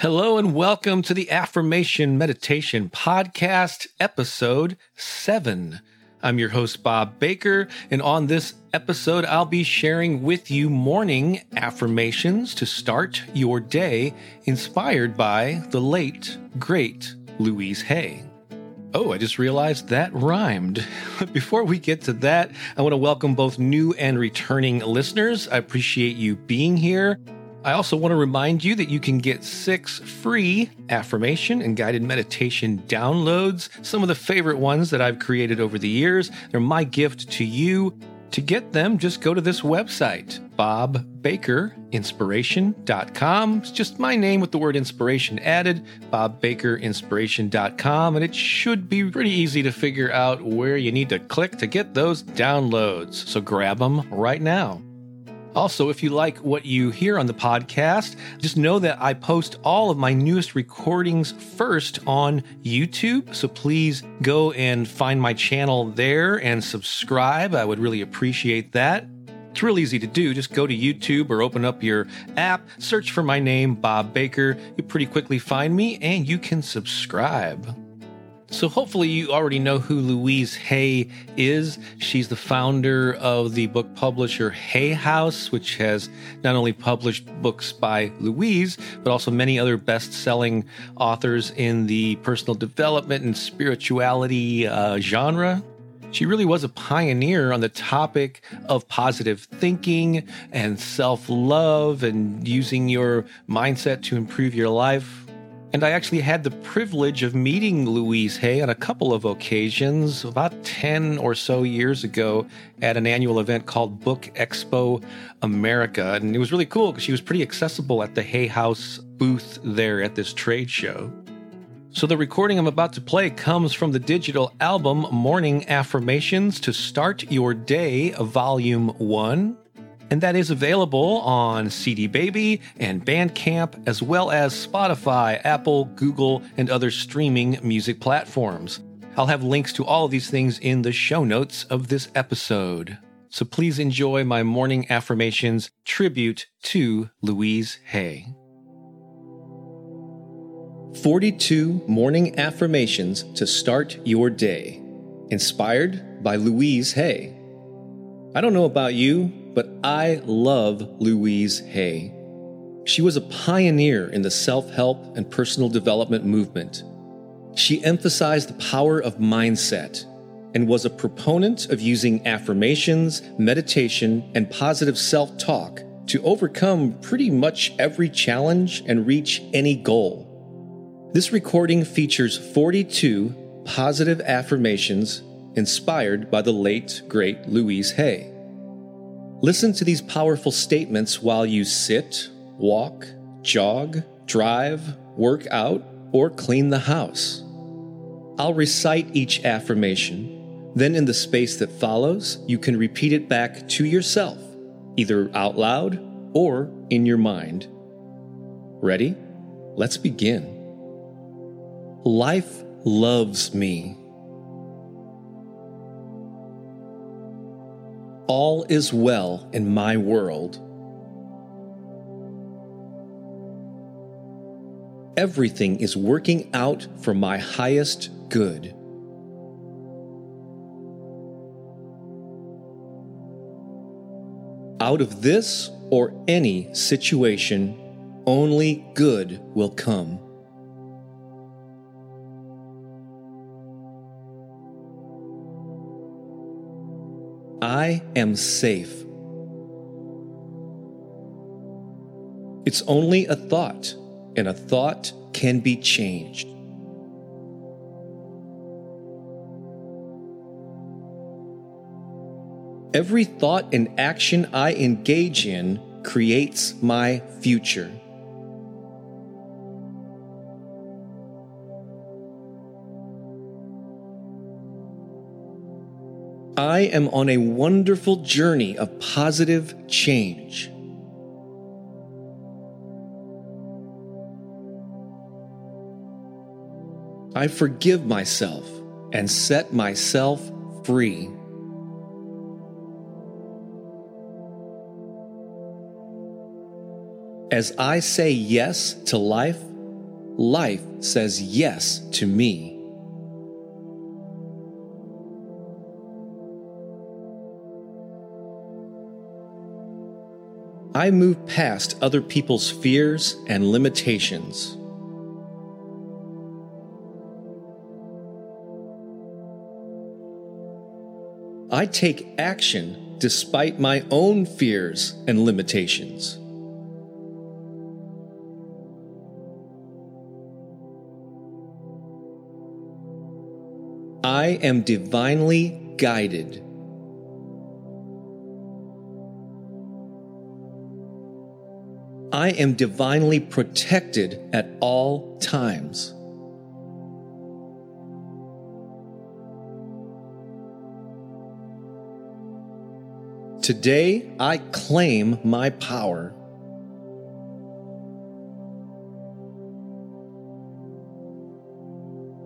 Hello and welcome to the Affirmation Meditation Podcast, episode 7. I'm your host, Bob Baker, and on this episode, I'll be sharing with you morning affirmations to start your day, inspired by the late, great Louise Hay. Oh, I just realized that rhymed. But before we get to that, I want to welcome both new and returning listeners. I appreciate you being here. I also want to remind you that you can get six free affirmation and guided meditation downloads, some of the favorite ones that I've created over the years. They're my gift to you. To get them, just go to this website, bobbakerinspiration.com. It's just my name with the word inspiration added, bobbakerinspiration.com, and it should be pretty easy to figure out where you need to click to get those downloads. So grab them right now. Also, if you like what you hear on the podcast, just know that I post all of my newest recordings first on YouTube. So please go and find my channel there and subscribe. I would really appreciate that. It's real easy to do. Just go to YouTube or open up your app, search for my name, Bob Baker. You pretty quickly find me and you can subscribe. So, hopefully, you already know who Louise Hay is. She's the founder of the book publisher Hay House, which has not only published books by Louise, but also many other best selling authors in the personal development and spirituality uh, genre. She really was a pioneer on the topic of positive thinking and self love and using your mindset to improve your life. And I actually had the privilege of meeting Louise Hay on a couple of occasions about 10 or so years ago at an annual event called Book Expo America. And it was really cool because she was pretty accessible at the Hay House booth there at this trade show. So, the recording I'm about to play comes from the digital album Morning Affirmations to Start Your Day, Volume 1 and that is available on CD Baby and Bandcamp, as well as Spotify, Apple, Google, and other streaming music platforms. I'll have links to all of these things in the show notes of this episode. So please enjoy my morning affirmations tribute to Louise Hay. 42 Morning Affirmations to Start Your Day, inspired by Louise Hay. I don't know about you, but I love Louise Hay. She was a pioneer in the self help and personal development movement. She emphasized the power of mindset and was a proponent of using affirmations, meditation, and positive self talk to overcome pretty much every challenge and reach any goal. This recording features 42 positive affirmations inspired by the late, great Louise Hay. Listen to these powerful statements while you sit, walk, jog, drive, work out, or clean the house. I'll recite each affirmation. Then, in the space that follows, you can repeat it back to yourself, either out loud or in your mind. Ready? Let's begin. Life loves me. All is well in my world. everything is working out for my highest good. Out of this or any situation, only good will come. I am safe. It's only a thought, and a thought can be changed. Every thought and action I engage in creates my future. I am on a wonderful journey of positive change. I forgive myself and set myself free. As I say yes to life, life says yes to me. I move past other people's fears and limitations. I take action despite my own fears and limitations. I am divinely guided. I am divinely protected at all times. Today, I claim my power.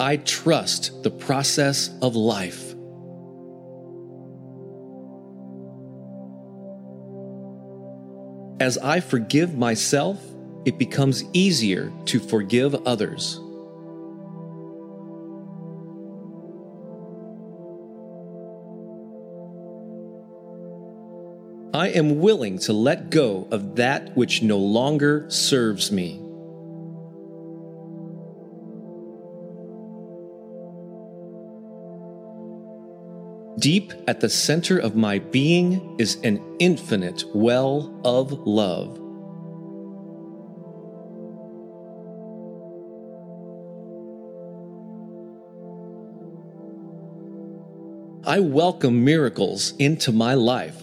I trust the process of life. As I forgive myself, it becomes easier to forgive others. I am willing to let go of that which no longer serves me. Deep at the center of my being is an infinite well of love. I welcome miracles into my life.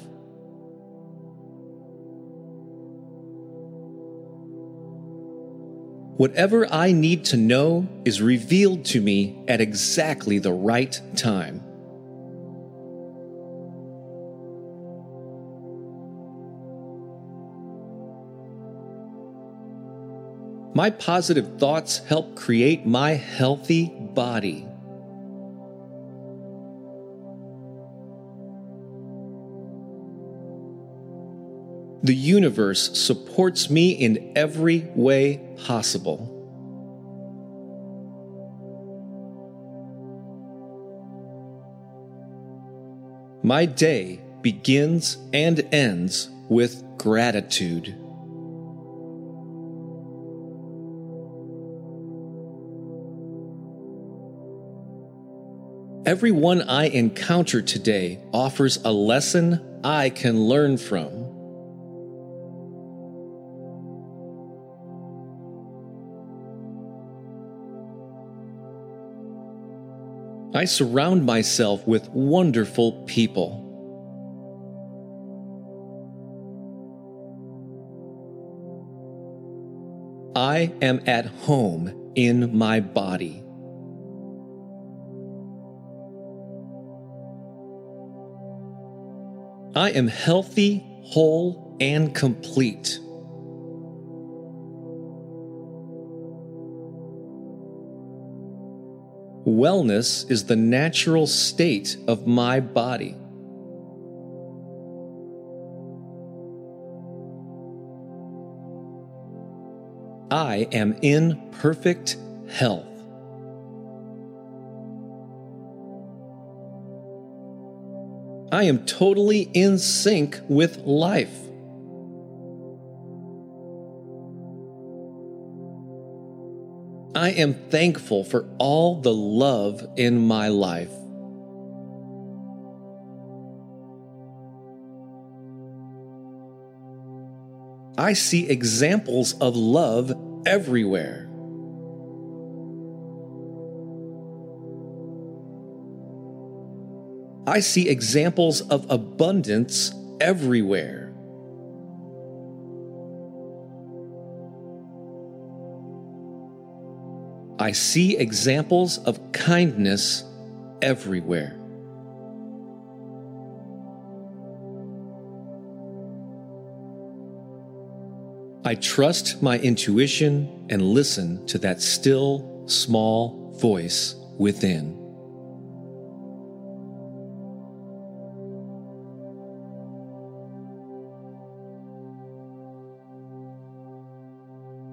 Whatever I need to know is revealed to me at exactly the right time. My positive thoughts help create my healthy body. The universe supports me in every way possible. My day begins and ends with gratitude. Everyone I encounter today offers a lesson I can learn from. I surround myself with wonderful people. I am at home in my body. I am healthy, whole, and complete. Wellness is the natural state of my body. I am in perfect health. I am totally in sync with life. I am thankful for all the love in my life. I see examples of love everywhere. I see examples of abundance everywhere. I see examples of kindness everywhere. I trust my intuition and listen to that still, small voice within.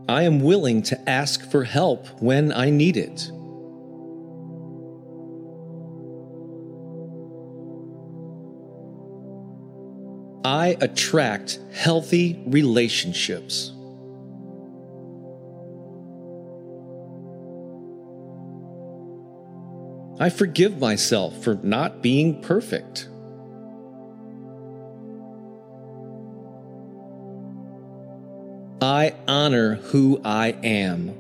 I am willing to ask for help when I need it. I attract healthy relationships. I forgive myself for not being perfect. I honor who I am.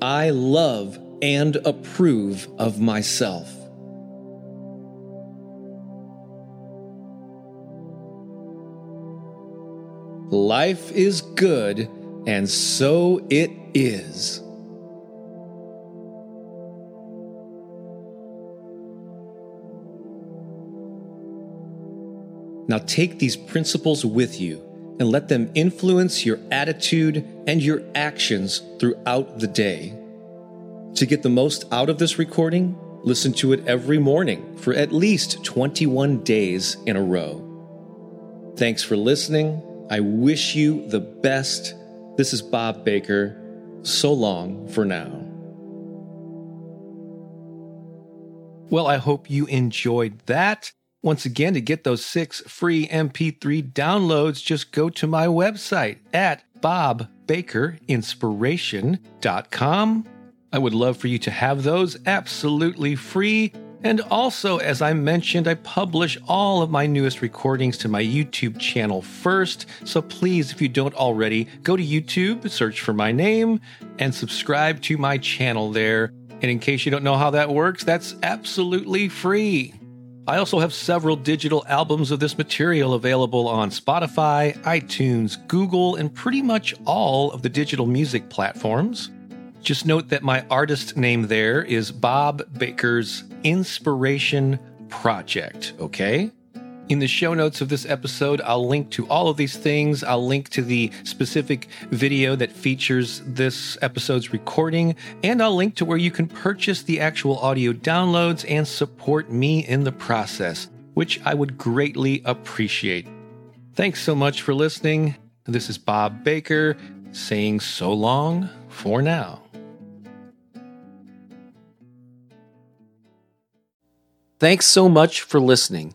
I love and approve of myself. Life is good, and so it is. Now take these principles with you and let them influence your attitude and your actions throughout the day. To get the most out of this recording, listen to it every morning for at least 21 days in a row. Thanks for listening. I wish you the best. This is Bob Baker. So long for now. Well, I hope you enjoyed that. Once again, to get those six free MP3 downloads, just go to my website at bobbakerinspiration.com. I would love for you to have those absolutely free. And also, as I mentioned, I publish all of my newest recordings to my YouTube channel first. So please, if you don't already, go to YouTube, search for my name, and subscribe to my channel there. And in case you don't know how that works, that's absolutely free. I also have several digital albums of this material available on Spotify, iTunes, Google, and pretty much all of the digital music platforms. Just note that my artist name there is Bob Baker's Inspiration Project, okay? In the show notes of this episode, I'll link to all of these things. I'll link to the specific video that features this episode's recording, and I'll link to where you can purchase the actual audio downloads and support me in the process, which I would greatly appreciate. Thanks so much for listening. This is Bob Baker saying so long for now. Thanks so much for listening.